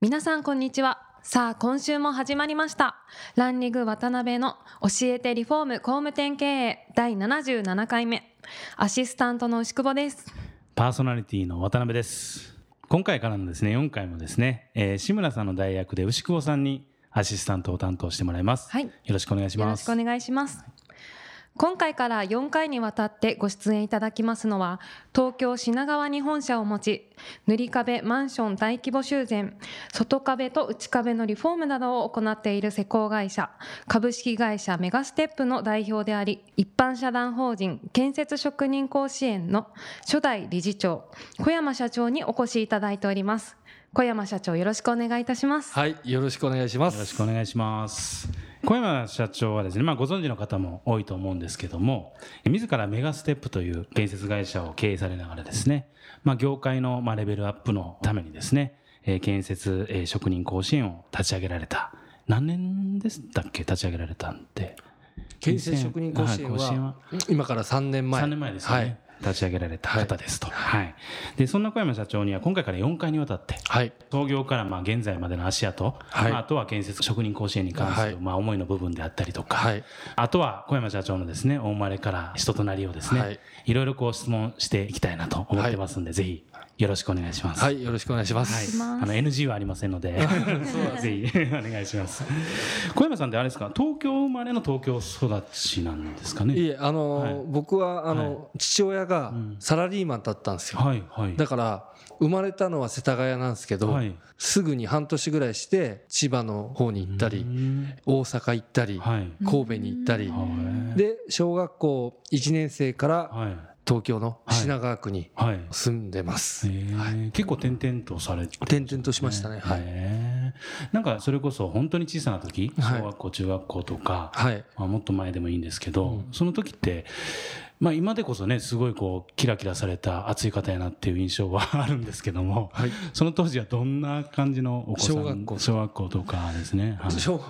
皆さんこんにちは。さあ今週も始まりました。ランリグ渡辺の教えてリフォーム工務店経営第77回目。アシスタントの牛久保です。パーソナリティの渡辺です。今回からのですね4回もですね、えー志村さんの代役で牛久保さんにアシスタントを担当してもらいます、はい。よろしくお願いしよろしますくお願いします今回から4回にわたってご出演いただきますのは東京品川に本社を持ち塗り壁マンション大規模修繕外壁と内壁のリフォームなどを行っている施工会社株式会社メガステップの代表であり一般社団法人建設職人甲子園の初代理事長小山社長にお越しいただいております。小山社長よろしくお願いいたします。はい、よろしくお願いします。よろしくお願いします小山社長はですね、まあ、ご存知の方も多いと思うんですけども自らメガステップという建設会社を経営されながらですね、まあ、業界のまあレベルアップのためにですねえー建設えー職人甲子園を立ち上げられた。何年でしたっけ？立ち上げられたんって。建設職人甲子園は今から3年前。3年前ですよね、はい。立ち上げられた方ですと、はい。でそんな小山社長には今回から4回にわたってはい。創業からまあ現在までの足跡、はい。まあ、あとは建設職人甲子園に関するはい。まあ思いの部分であったりとか、はい。あとは小山社長のですねお生まれから人となりをですね、はい。い、ろいろこう質問していきたいなと思ってますんで、ぜひよろしくお願いします。はい、よろしくお願いしまはい。す。あの NG はありませんので。ぜひお願いします小山さんってあれですか？東京生まれの東京育ちなんですかね？いえ、あのはい。ー、僕は、あはい。の、父親がサラリーマンだったんですよ。はいはい。だから、生まれたのは世田谷なんですけどはい、すぐに半年ぐらいして、千葉の方に行ったうり、ん。大阪行ったり、はい。神戸に行ったり、はい。で、小学校1年生からはい東京の品川区にはい。住んでます。へー。結構転々とされて転々としましたね。はい。なんかそれこそ本当に小さな時はい。小学校中学校とか、はい。まあ、もっと前でもいいんですけど、その時って、まあ、今でこそねすごいこうキラキラされた熱い方やなっていう印象はあるんですけども、はい。その当時はどんな感じのお子さん？小学校小学校とかですね、はい。小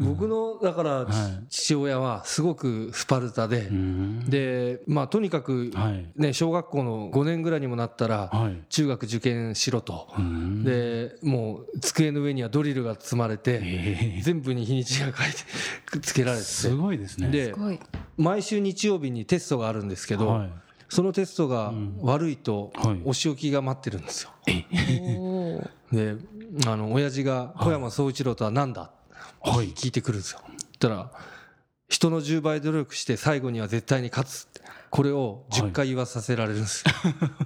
僕のだからはい。父親はすごくスパルタでう、ん。でまあとにかくはい。ね小学校の5年ぐらいにもなったらはい。中学受験しろと。うん。でもう机の上にはドリルが積まれてえー全部に日にちが書いてくっ つけられて。すごいですね。ですごい。毎週日曜日にテストがあるんですけどはい。そのテストが悪いとはい。お仕置きが待ってるんですよ。であの親父が「小山宗一郎とは何だ?」はい。聞いてくるんですよ。そしたら人の10倍努力して最後には絶対に勝つってこれを10回言わさせられるんです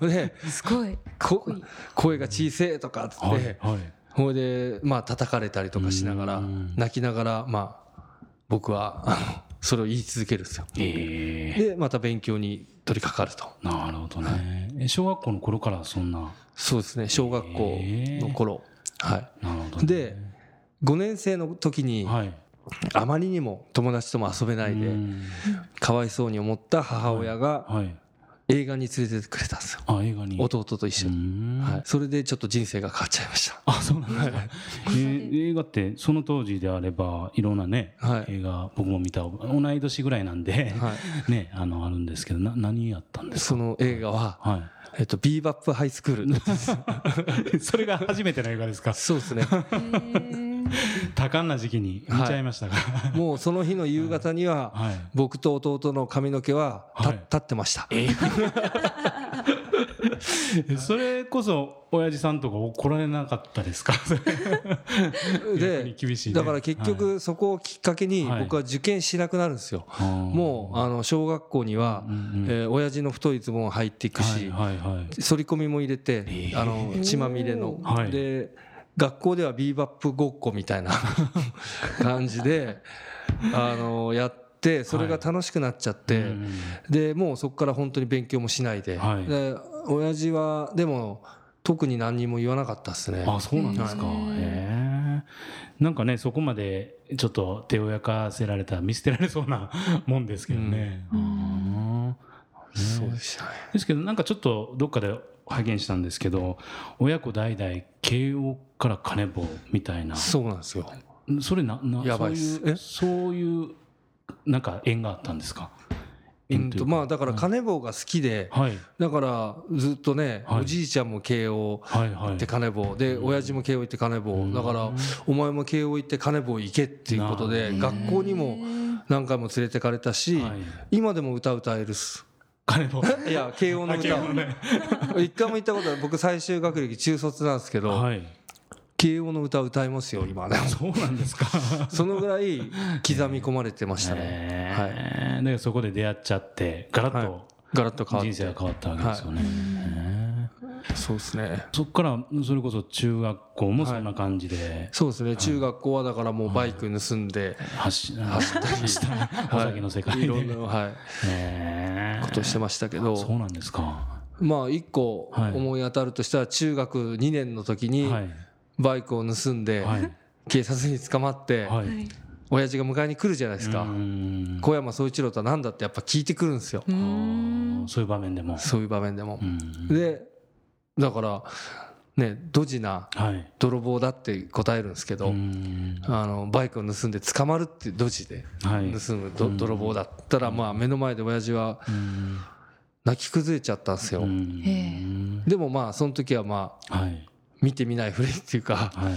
よ。ですごい。こ声が小せえとかっつって、はいはい。ほいでまあ叩かれたりとかしながらうん。泣きながらまあ僕はあのそれを言い続けるんですよ。え。ーでまた勉強に取り掛かると。なるほどね、え小学校の頃からそんな？そうですね。小学校の頃。はい。なるほどね、で5年生の時にはい。あまりにも友達とも遊べないでうん。かわいそうに思った母親がはい。映画に連れてってくれたんですよ。あ映画に。弟と一緒に、にはい、それでちょっと人生が変わっちゃいました。あそうなんですか、えー映画ってその当時であればいろんなね、はい。映画僕も見た同い年ぐらいなんで、はねあのあるんですけどな何やったんですその映画は、かはえっと、ビーバップハイスクールい それが初めての映画ですか？そうですね 多感な時期に見ちゃいましたか、もうその日の夕方には、はい。僕と弟の髪の毛はた、はい。立ってました。それこそ親父さんとか怒られなかったですか？逆でね。だから結局そこをきっかけにはい。僕は受験しなくなるんですよ、もうあの小学校には、うんうんえー親父の太いズボン入っていくし、はいはいはい。反り込みも入れて、ー。あの血まみれの、はい。で学校ではビーバップごっこみたいな 感じであのやってそれが楽しくなっちゃって、うんでもうそこから本当に勉強もしないで,、はい。で親父はでも特に何にも言わなかったですね。あそうなんですか、なんかねそこまでちょっと手を焼かせられたら見捨てられそうなもんですけどね、うん。うんそうでしたね。ですけどなんかちょっとどっかで拝見したんですけど親子代々慶応から金棒みたいな。そうなんですよ。それななやばいっす。えそういうそういうなんか縁があったんですか？うんとまあだからはい金棒が好きではい。だからずっとねはい。おじいちゃんも慶応はいはい。行って金棒で親父も慶応行って金棒だからお前も慶応行って金棒行けっていうことでな学校にも何回も連れてかれたしはい。今でも歌歌えるっす金棒 いや慶応の歌。一回も行ったことない僕最終学歴中卒なんですけどはい。慶応の歌歌いますよ今。でもそうなんですか。そのぐらい刻み込まれてましたね。えー。だからそこで出会っちゃってガラッとガラッと変わって。人生が変わったわけですよね、へーそうですね。そこからそれこそ中学校もそんな感じで。そうですね。中学校はだからもうバイク盗んで走走ったり。した。お酒の世界で、い。ろんなはい。ことしてましたけど。そうなんですか。まあ一個はい。思い当たるとしたら中学2年の時にはい。バイクを盗んではい。警察に捕まってはい。親父が迎えに来るじゃないですか。小山宗一郎とは何だってやっぱ聞いてくるんですよ。そういう場面でも。そういう場面でも。うん。でだからねドジなはい。泥棒だって答えるんですけうどん。あのバイクを盗んで捕まるっていうドジではい。盗むど泥棒だったらまあ目の前で親父はうん。泣き崩れちゃったんですよ。でもまあその時はまあはい。見てみないふりっていうかはい。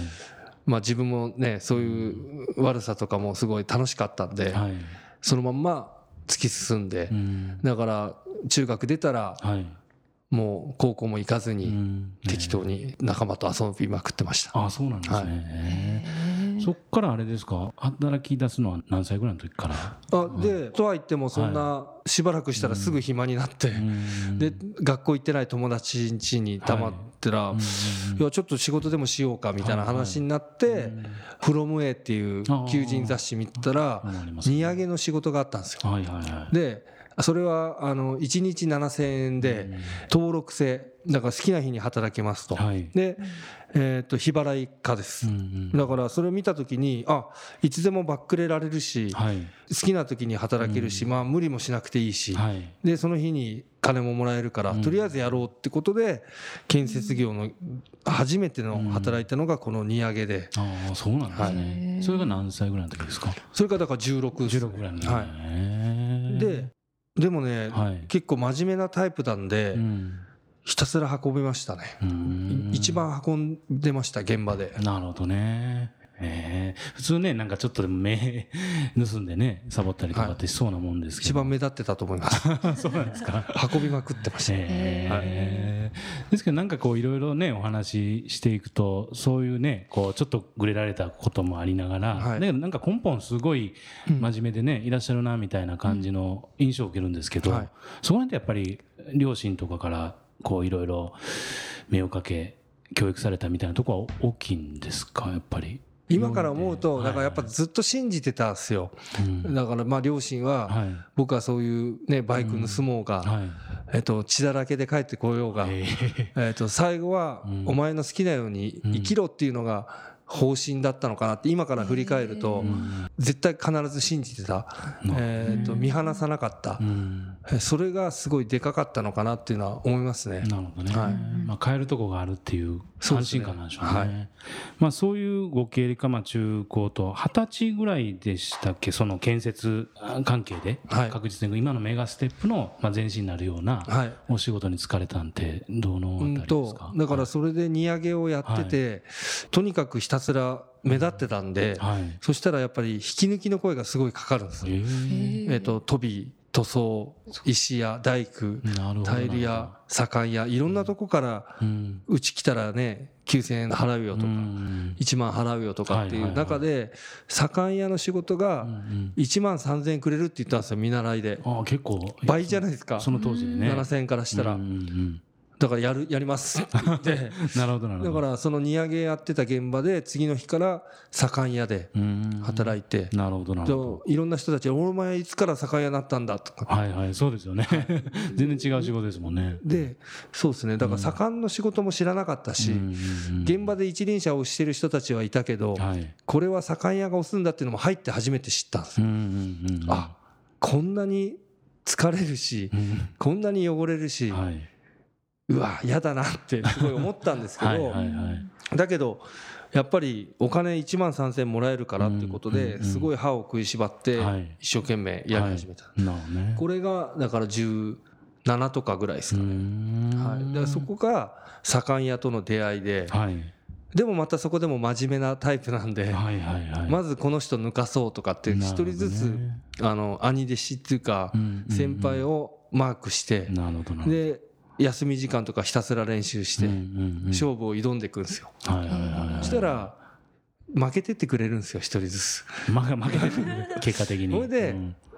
まあ自分もねそういう悪さとかもすごい楽しかったんではい。そのまんま突き進んでうん。だから中学出たらはいもう高校も行かずにうん。適当に仲間と遊びまくってました。あそうなんですね、はい。そっからあれですか？働き出すのは何歳ぐらいの時から？あでとは言ってもそんなしばらくしたらすぐ暇になってで学校行ってない友達ん家に黙ってらうんいやちょっと仕事でもしようかみたいな話になって「フロム A っていう求人雑誌見たら荷上げの仕事があったんですよ。はいはいはい。でそれはあの1日7000円で登録制。だから好きな日に働けますと。はい。で、えー、と日払い可です。うんうん。だからそれを見た時にあいつでもバックレられるしはい。好きな時に働けるしまあ無理もしなくていいしはい。でその日に金ももらえるからとりあえずやろうってことで建設業の初めての働いたのがこの荷上げで。ああそうなんですね、それが何歳ぐらいの時ですか？それがだから16です。16ぐらいの時、はい。ででもねはい。結構真面目なタイプなんでうん。ひたすら運びましたね。うん。一番運んでました現場で。なるほどねええ普通ねなんかちょっとでも目 盗んでねサボったりとかってしそうなもんですけど、一番目立ってたと思います。そうなんですか。運びまくってましたええですけどなんかこういろいろねお話ししていくとそういうねこうちょっとぐれられたこともありながら、はい。だけどなんか根本すごい真面目でね、いらっしゃるなみたいな感じの印象を受けるんですけど、はい。そこら辺ってやっぱり両親とかからこういろいろ目をかけ教育されたみたいなところは大きいんですか？やっぱり。今から思うとはいだからやっぱずっと信じてたんですよ。うん。だからまあ両親ははい。僕はそういうねバイク盗もうがはい。えっと血だらけで帰ってこようがえ。えっと最後はうん。お前の好きなように生きろっていうのが方針だったのかなって今から振り返るとうん。絶対必ず信じてた。えっと見放さなかった。それがすごいでかかったのかなっていうのは思いますね。なるほどね、はい。まあ、変えるとこがあるっていう安心感なんでしょうね。はい。まあ、そういうご経歴がまあ中高と二十歳ぐらいでしたっけその建設関係ではい。確実に今のメガステップのまあ前身になるようなはい。お仕事に就かれたんてどのあたうんりですとか、だからそれで荷上げをやっててとにかくひたすら目立ってたんではい。そしたらやっぱり引き抜きの声がすごいかかるんですえー。えっと飛び塗装石や大工タイルや左官やいろんなとこからうち来たらね9000円払うよとうかん。1万払うよとかっていう中で左官屋の仕事うがん。1万3000円くれるって言ったんですよ見習いで。ああ結構。倍じゃないですか。その当時でね。7000円からしたらだからやるやります。って言ってなるほどなるほど。だからその荷上げやってた現場で次の日から左官屋で働いて。なるほどなるほど。でいろんな人たち「お前いつから左官屋になったんだ」とかはいはいそうですよね。全然違う仕事ですもんね。でそうですね。だから左官の仕事も知らなかったし現場で一輪車をしてる人たちはいたけどはい。これは左官屋が押すんだっていうのも入って初めて知ったんですあこんなに疲れるしうん。こんなに汚れるしはいうわ嫌だなってすごい思ったんですけはいどだけどやっぱりお金1万3000円もらえるからっていうことですごい歯を食いしばってはい。一生懸命やり始めた。これがだから17とかぐらいですかね。ねはい。だからそこが左官屋との出会いではい。でもまたそこでも真面目なタイプなんでまずこの人抜かそうとかって一人ずつあの兄弟子っていうか先輩をマークしてで休み時間とかひたすら練習して勝負を挑んでいくんですよ。そしたら負けてってくれるんですよ一人ずつ。ま負けてる。結果的に。それでう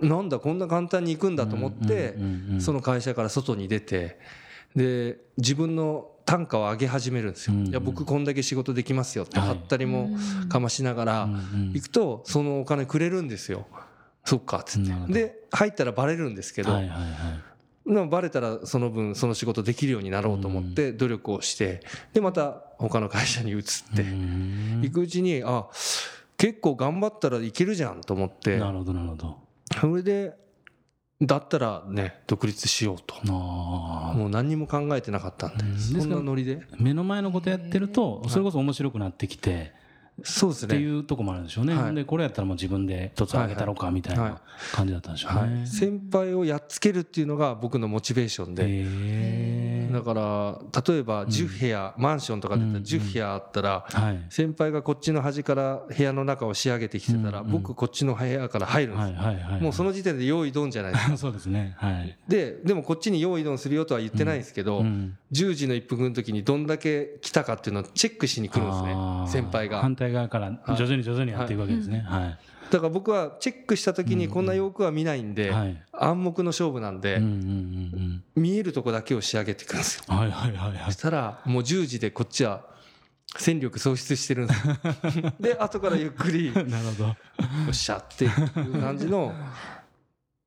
ん。なんだこんな簡単に行くんだと思ってその会社から外に出てで自分の単価を上げ始めるんですよ。うんうん。いや僕こんだけ仕事できますよってはったりもかましながら行くとそのお金くれるんですよ。そっかっつって。で入ったらバレるんですけどはいはいはいバレたらその分その仕事できるようになろうと思って努力をしてでまた他の会社に移ってうん。行くうちにあ結構頑張ったらいけるじゃんと思って。なるほどなるほど。それでだったらね独立しようと。もう何にも考えてなかったんでうん。そんなノリで。目の前のことやってるとそれこそ面白くなってきてそうですね。っていうとこもあるんでしょうね。はい。でこれやったらもう自分で一つあげたろうかみたいはいな感じだったんでしょうね。はい。先輩をやっつけるっていうのが僕のモチベーションで。へだから例えば10部屋マンションとかで言ったら10部屋あったらーはい。先輩がこっちの端から部屋の中を仕上げてきてたらうんうん僕こっちの部屋から入るんですよ。はいはいはいもうその時点で用意ドンじゃないですか。そうですね。はい。ででもこっちに用意ドンするよとは言ってないんですけどうん10時の1分の時にどんだけ来たかっていうのをチェックしに来るんですね先輩が。反対側から徐々に徐々にやっていくわけですね。はい。だから僕はチェックした時にこんな洋服は見ないんではい。暗黙の勝負なんでうんうんうん見えるとこだけを仕上げていくんですよ。うんはいはいはいはい。そしたらもう10時でこっちは戦力喪失してるんですよ。で後からゆっくり なるほど。よっしゃっていう感じの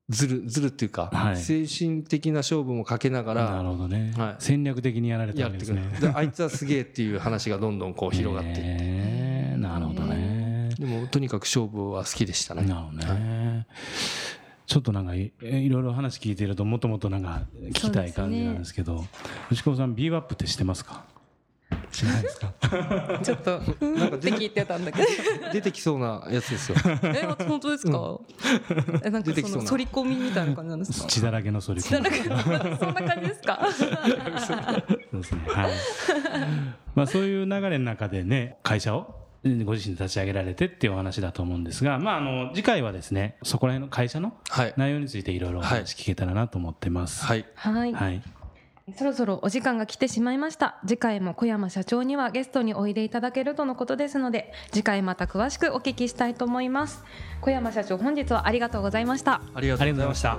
ずるずるっていうか、はい。精神的な勝負もかけながなるらほどね。はい。戦略的にやられたやってくる、わけですねであいつはすげえっていう話がどんどんこう広がっていって、へー。なるほどね。でもとにかく勝負は好きでしたね。なるほどね。ちょっとなんかいいろいろ話聞いてるともっともっとなんか聞きたい感じなんですけど牛久さんビーバップって知ってますか？知らないですか？ちょっとなんか出てって聞いてたんだけど。出てきそうなやつですよ。え本当ですか、えなんか出てきそうな。その反り込みみたいな感じなんですか？血だらけの反り込み。そんな感じですか？そうですねはい。まあそういう流れの中でね会社をご自身で立ち上げられてっていうお話だと思うんですが、まあ、あの次回はですねそこら辺の会社のはい。内容についていろいろお話聞けたらなと思ってます。はい。はい。はいそろそろお時間が来てしまいました。次回も小山社長にはゲストにおいでいただけるとのことですので次回また詳しくお聞きしたいと思います。小山社長本日はありがとうございました。ありがとうございました。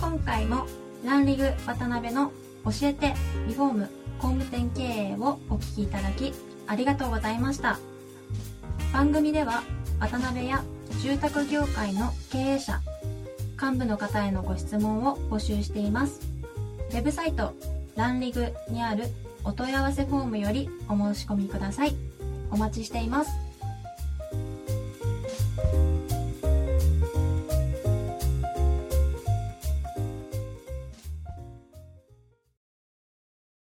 今回もランリグ渡辺の教えてリフォーム工務店経営をお聞きいただきありがとうございました。番組では渡辺や住宅業界の経営者幹部の方へのご質問を募集しています。ウェブサイトランリグにあるお問い合わせフォームよりお申し込みください。お待ちしています。